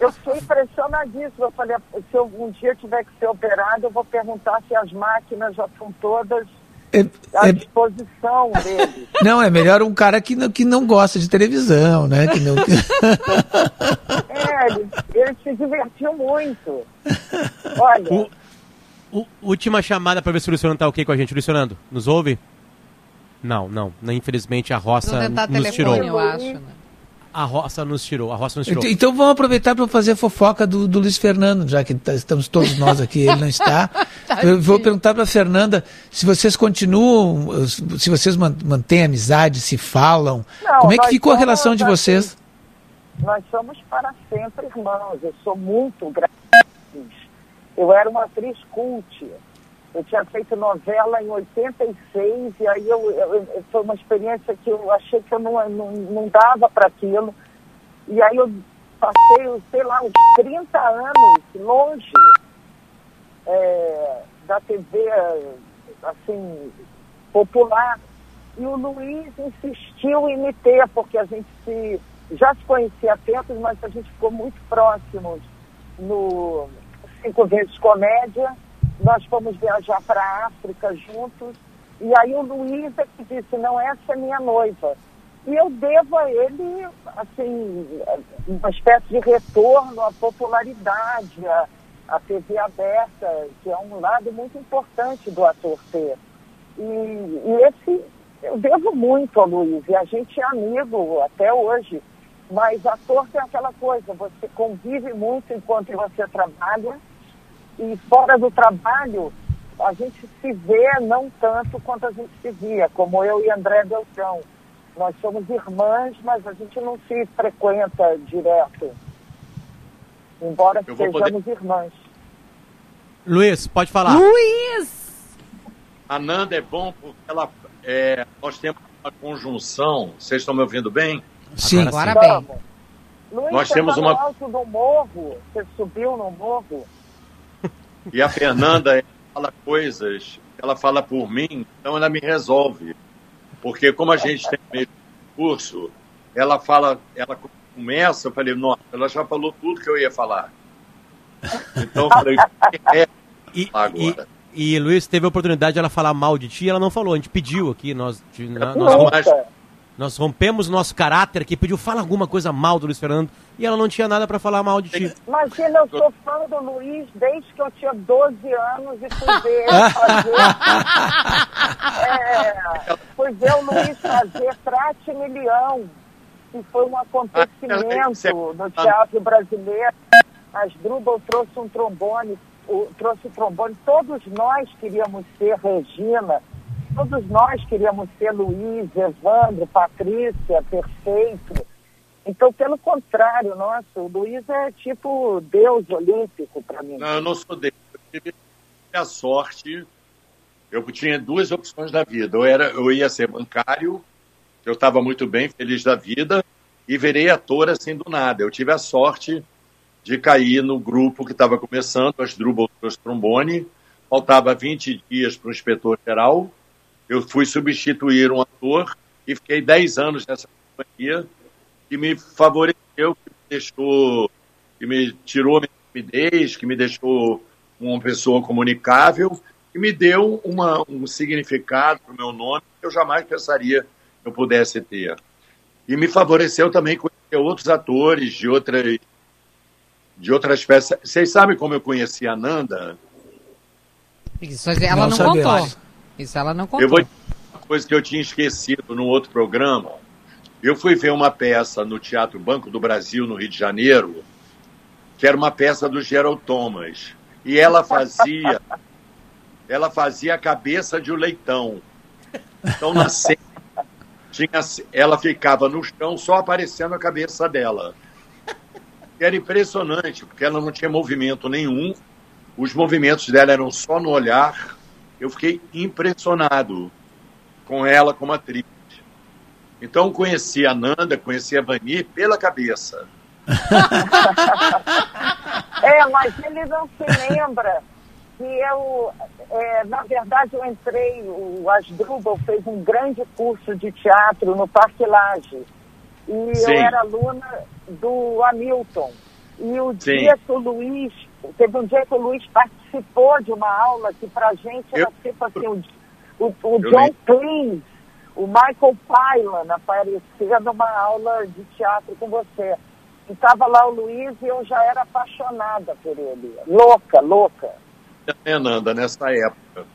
Eu fiquei impressionadíssima. Eu falei, se eu um dia tiver que ser operado, eu vou perguntar se as máquinas já estão todas é- à é- disposição deles. não, é melhor um cara que não, que não gosta de televisão, né? Que não... É, ele, ele se divertiu muito. Olha, O- o- última chamada para ver se o Luciano tá ok com a gente. Luciano, nos ouve? Não, não. Infelizmente a roça Vou tentar nos telefone, tirou. eu acho. Né? A roça nos tirou. A roça nos tirou. Então, vamos aproveitar para fazer a fofoca do, do Luiz Fernando, já que tá- estamos todos nós aqui, ele não está. Eu vou perguntar para a Fernanda se vocês continuam, se vocês man- mantêm amizade, se falam. Não, Como é que ficou a relação de assim. vocês? nós somos para sempre irmãos. Eu sou muito grata. Eu era uma atriz cult. Eu tinha feito novela em 86 e aí eu, eu- foi uma experiência que eu achei que eu não, não, não dava para aquilo. E aí eu passei, sei lá, uns 30 anos longe é, da TV, assim, popular. E o Luiz insistiu em me ter, porque a gente se, já se conhecia há tempos, mas a gente ficou muito próximos no Cinco Vezes Comédia. Nós fomos viajar para a África juntos. E aí o Luiz é que disse, não, essa é minha noiva. E eu devo a ele, assim, uma espécie de retorno à popularidade, à, à TV aberta, que é um lado muito importante do ator ter. E, e esse, eu devo muito ao Luiz, e a gente é amigo até hoje. Mas ator tem aquela coisa, você convive muito enquanto você trabalha, e fora do trabalho, a gente se vê não tanto quanto a gente se via, como eu e André Beltrão. Nós somos irmãs, mas a gente não se frequenta direto. Embora sejamos irmãs. Luiz, pode falar. Luiz! A Nanda é bom porque ela, é, nós temos uma conjunção. Vocês estão me ouvindo bem? Sim. Agora bem. Luiz, Nós você temos tá uma- no alto do morro, você subiu no morro. E a Fernanda fala coisas, ela fala por mim, então ela me resolve. Porque como a gente tem o mesmo curso, ela fala, ela começa, eu falei, nossa, ela já falou tudo que eu ia falar. Então eu falei, é E, agora. e, e Luiz teve a oportunidade de ela falar mal de ti, ela não falou. A gente pediu aqui, nós, nós, Não, rom- mas- nós rompemos nosso caráter aqui, pediu fala alguma coisa mal do Luiz Fernando e ela não tinha nada pra falar mal de ti. Imagina, eu sou fã do Luiz desde que eu tinha 12 anos e fui ver ele fazer. É, fui ver o Luiz fazer Trate Milhão, que foi um acontecimento no teatro brasileiro. As Drubal trouxe um trombone, o- trouxe o trombone. Todos nós queríamos ser Regina, todos nós queríamos ser Luiz, Evandro, Patrícia, perfeito. Então, pelo contrário, nossa, o Luiz é tipo Deus olímpico para mim. Não, eu não sou dele. Eu tive a sorte. Eu tinha duas opções da vida. Eu, era, eu ia ser bancário, eu estava muito bem, feliz da vida, e virei ator assim do nada. Eu tive a sorte de cair no grupo que estava começando, as Drubal trombone. Faltava 20 dias para o inspetor geral. Eu fui substituir um ator e fiquei 10 anos nessa companhia que me favoreceu, que me deixou, que me tirou minha timidez, que me deixou uma pessoa comunicável e me deu uma, um significado para o meu nome que eu jamais pensaria que eu pudesse ter. E me favoreceu também conhecer outros atores de outras, de outras peças. Vocês sabem como eu conheci a Nanda? Isso ela não, não contou. Isso ela não contou. Eu vou uma coisa que eu tinha esquecido no outro programa. Eu fui ver uma peça no Teatro Banco do Brasil, no Rio de Janeiro, que era uma peça do Gerald Thomas. E ela fazia ela fazia a cabeça de um leitão. Então, na cena, tinha, ela ficava no chão só aparecendo a cabeça dela. Era impressionante, porque ela não tinha movimento nenhum, os movimentos dela eram só no olhar. Eu fiquei impressionado com ela como atriz. Então conheci a Nanda, conheci a Vani pela cabeça. é, mas ele não se lembra que eu, é, na verdade, eu entrei, o Asdrubal fez um grande curso de teatro no Parque Lage. E Sim. eu era aluna do Hamilton. E o Sim. dia que o Luiz, teve um dia que o Luiz participou de uma aula que pra gente era eu, tipo assim, o, o, o John Cleese, o Michael Pylan aparecia numa aula de teatro com você. E estava lá o Luiz e eu já era apaixonada por ele. Louca, louca né, Nanda, nessa época.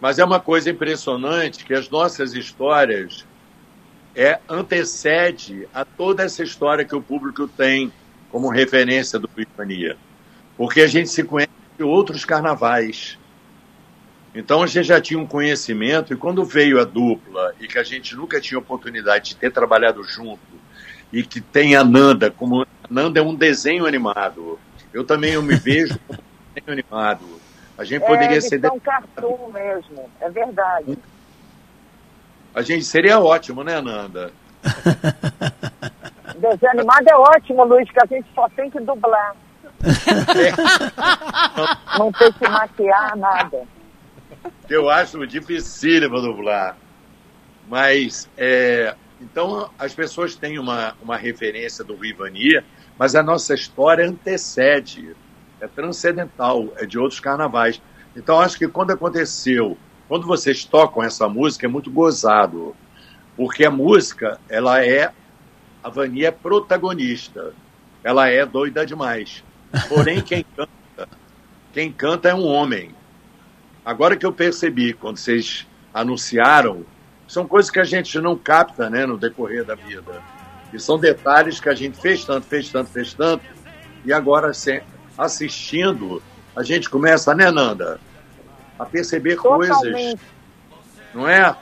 Mas é uma coisa impressionante que as nossas histórias é antecede a toda essa história que o público tem como referência do Epifania. Porque a gente se conhece de outros carnavais. Então a gente já tinha um conhecimento, e quando veio a dupla, e que a gente nunca tinha oportunidade de ter trabalhado junto, e que tem a Nanda, como a Nanda é um desenho animado. Eu também eu me vejo como desenho animado. A gente poderia é, ser. um cartoon mesmo, é verdade. A gente seria ótimo, né, Nanda? Desenho animado é ótimo, Luiz, que a gente só tem que dublar. É. Não tem que maquiar nada. Eu acho dificílimo dublar. Mas, é, então, as pessoas têm uma, uma referência do Vivania, mas a nossa história antecede é transcendental, é de outros carnavais. Então, acho que quando aconteceu, quando vocês tocam essa música, é muito gozado, porque a música, ela é, a Vania é protagonista, ela é doida demais. Porém, quem canta, quem canta é um homem. Agora que eu percebi, quando vocês anunciaram, são coisas que a gente não capta né, no decorrer da vida. E são detalhes que a gente fez tanto, fez tanto, fez tanto, e agora assistindo, a gente começa, né, Nanda? A perceber Totalmente. coisas. Não é?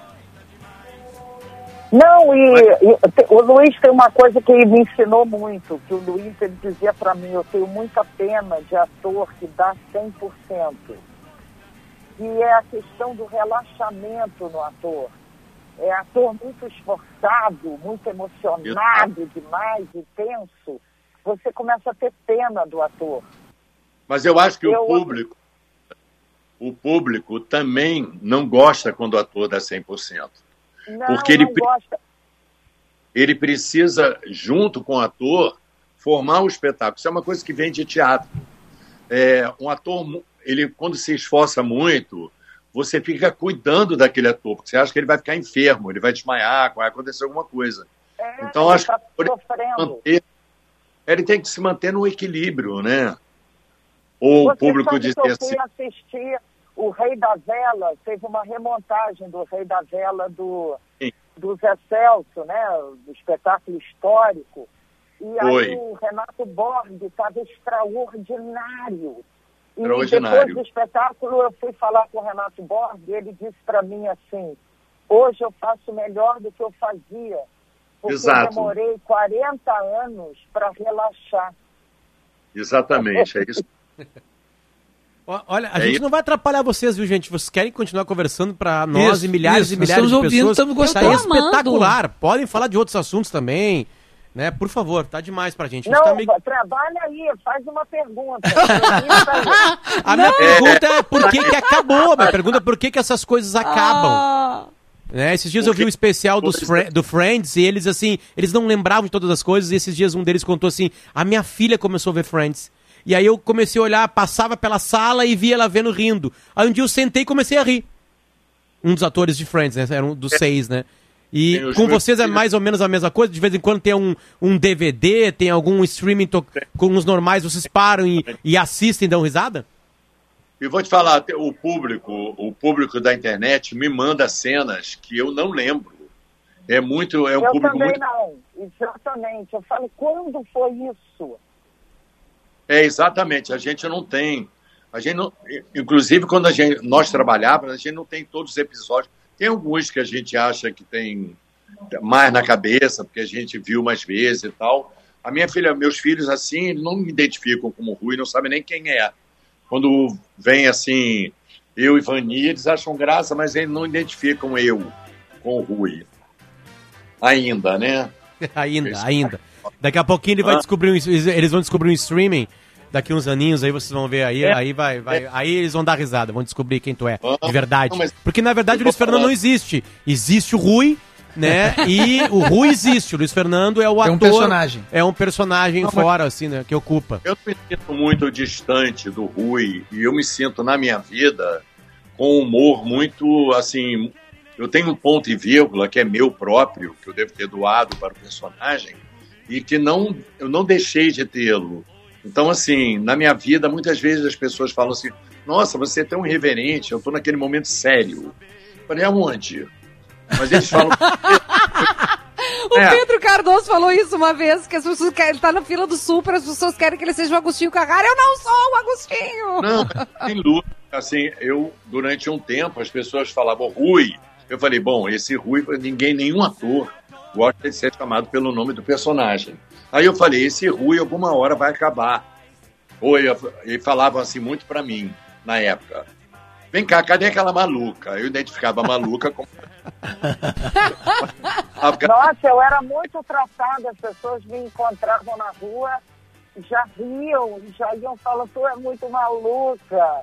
Não, e, e, o Luiz tem uma coisa que me ensinou muito, que o Luiz ele dizia para mim, eu tenho muita pena de ator que dá 100%, que é a questão do relaxamento no ator. É ator muito esforçado, muito emocionado demais e tenso, você começa a ter pena do ator. Mas eu acho que eu... o público o público também não gosta quando o ator dá 100%. Não, porque ele, ele precisa, junto com o ator, formar o um espetáculo. Isso é uma coisa que vem de teatro. É, um ator, ele quando se esforça muito, você fica cuidando daquele ator, porque você acha que ele vai ficar enfermo, ele vai desmaiar, vai acontecer alguma coisa. É, então, acho tá que ele, ele tem que se manter no equilíbrio, né? Ou Você o público dizer assim. assistir o Rei da Vela, teve uma remontagem do Rei da Vela do, do Zé Celso, né? Do espetáculo histórico. E aí o Renato Borg estava extraordinário. E depois do espetáculo eu fui falar com o Renato Borg e ele disse para mim assim, hoje eu faço melhor do que eu fazia. Porque Exato. eu demorei 40 anos para relaxar. Exatamente, é isso. Olha, a é gente isso. não vai atrapalhar vocês, viu, gente? Vocês querem continuar conversando para nós isso, e milhares isso. e milhares de ouvindo, pessoas. Estamos gostando. Tá espetacular. Podem falar de outros assuntos também. Né? Por favor, tá demais pra gente. A gente Não, tá meio- trabalha aí, faz uma pergunta. A minha pergunta é por que, que acabou? Minha pergunta é por que, que essas coisas acabam? Né? Esses dias eu vi o especial dos do Friends e eles, assim, eles não lembravam de todas as coisas. E esses dias um deles contou assim: a minha filha começou a ver Friends. E aí eu comecei a olhar, passava pela sala e via ela vendo rindo. Aí um dia eu sentei e comecei a rir. Um dos atores de Friends, né? Era um dos seis, né? E Tem com vocês é mais ou menos a mesma coisa? De vez em quando tem um, um DVD, tem algum streaming com os normais, vocês param e, e assistem e dão risada? E vou te falar, o público, o público da internet me manda cenas que eu não lembro. É muito, é um eu público também muito. não, exatamente. Eu falo, quando foi isso? É exatamente, a gente não tem. A gente não, inclusive quando a gente, nós trabalhávamos, a gente não tem todos os episódios. Tem alguns que a gente acha que tem mais na cabeça, porque a gente viu mais vezes e tal. A minha filha, meus filhos assim, não me identificam como Rui, não sabem nem quem é. Quando vem assim, eu e Vani, eles acham graça, mas eles não identificam eu com o Rui. Ainda, né? ainda, ainda. Daqui a pouquinho ele vai Ah. descobrir um, eles vão descobrir um streaming. Daqui uns aninhos aí vocês vão ver aí, É. aí vai, vai, aí eles vão dar risada, vão descobrir quem tu é, Ah, de verdade. não, mas- Porque na verdade o Luiz Fernando não existe. Existe o Rui, né? E o Rui existe, o Luiz Fernando é o É ator. um personagem. É um personagem Não, mas- fora, assim, né? Que ocupa. Eu me sinto muito distante do Rui e eu me sinto na minha vida com um humor muito assim. Eu tenho um ponto e vírgula que é meu próprio, que eu devo ter doado para o personagem e que não eu não deixei de tê-lo. Então, assim, na minha vida, muitas vezes as pessoas falam assim: Nossa, você é tão irreverente, eu estou naquele momento sério. Eu falei, aonde? Mas eles falam. O É. Pedro Cardoso falou isso uma vez, que as pessoas querem, ele tá na fila do super, as pessoas querem que ele seja o Agostinho Carrara. Eu não sou o Agostinho! Não, sem dúvida. Assim, eu, durante um tempo, as pessoas falavam Rui. Eu falei, bom, esse Rui, ninguém, nenhum ator gosta de ser chamado pelo nome do personagem. Aí eu falei, esse Rui alguma hora vai acabar. Eu- e falavam assim muito pra mim, na época. Vem cá, cadê aquela maluca? Eu identificava a maluca como. Nossa, eu era muito tratada, as pessoas me encontravam na rua, já riam, já iam falando, tu é muito maluca.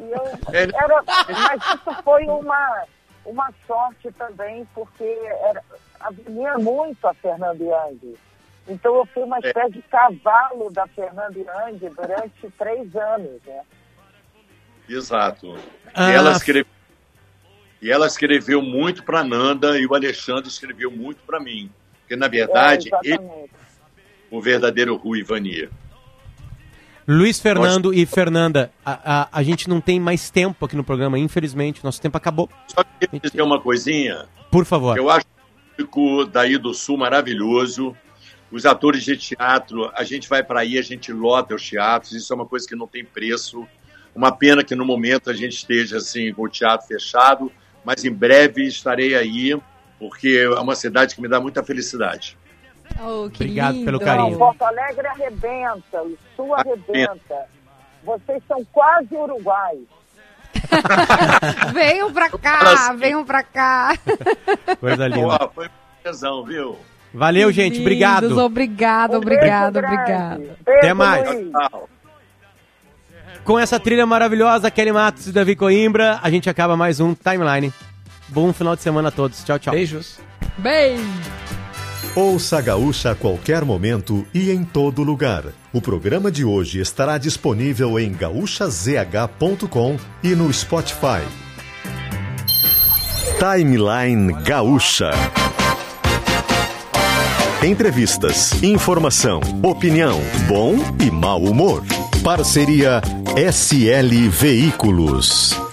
E eu, era, mas isso foi uma, uma sorte também, porque era, admiro muito a Fernanda Young. Então eu fui uma espécie de cavalo da Fernanda Young durante três anos, né? Exato. Ah. E, ela escreve- e ela escreveu muito para Nanda e o Alexandre escreveu muito para mim. Porque, na verdade, É, ele o verdadeiro Rui Vania. Luiz Fernando e Fernanda, a, a, a gente não tem mais tempo aqui no programa, infelizmente. Nosso tempo acabou. Só queria dizer uma coisinha. Por favor. Eu acho público daí do Sul maravilhoso. Os atores de teatro, a gente vai para aí, a gente lota os teatros. Isso é uma coisa que não tem preço. Uma pena que no momento a gente esteja assim com o teatro fechado, mas em breve estarei aí, porque é uma cidade que me dá muita felicidade. Oh, que Obrigado lindo. pelo carinho. Não, Porto Alegre arrebenta, o Sul arrebenta. Vocês são quase Uruguai. Venham pra cá, venham pra cá. Coisa linda. Pô, foi uma tesão, viu? Valeu, gente. Lindos, Obrigado. Obrigado, Um obrigado, obrigado. Beijo, Até mais. Tchau. Com essa trilha maravilhosa, Kelly Matos e Davi Coimbra, a gente acaba mais um Timeline. Bom final de semana a todos. Tchau, tchau. Beijos. Beijo. Ouça a Gaúcha a qualquer momento e em todo lugar. O programa de hoje estará disponível em gaúchazh.com e no Spotify. Timeline Gaúcha. Entrevistas, informação, opinião, bom e mau humor. Parceria SL Veículos.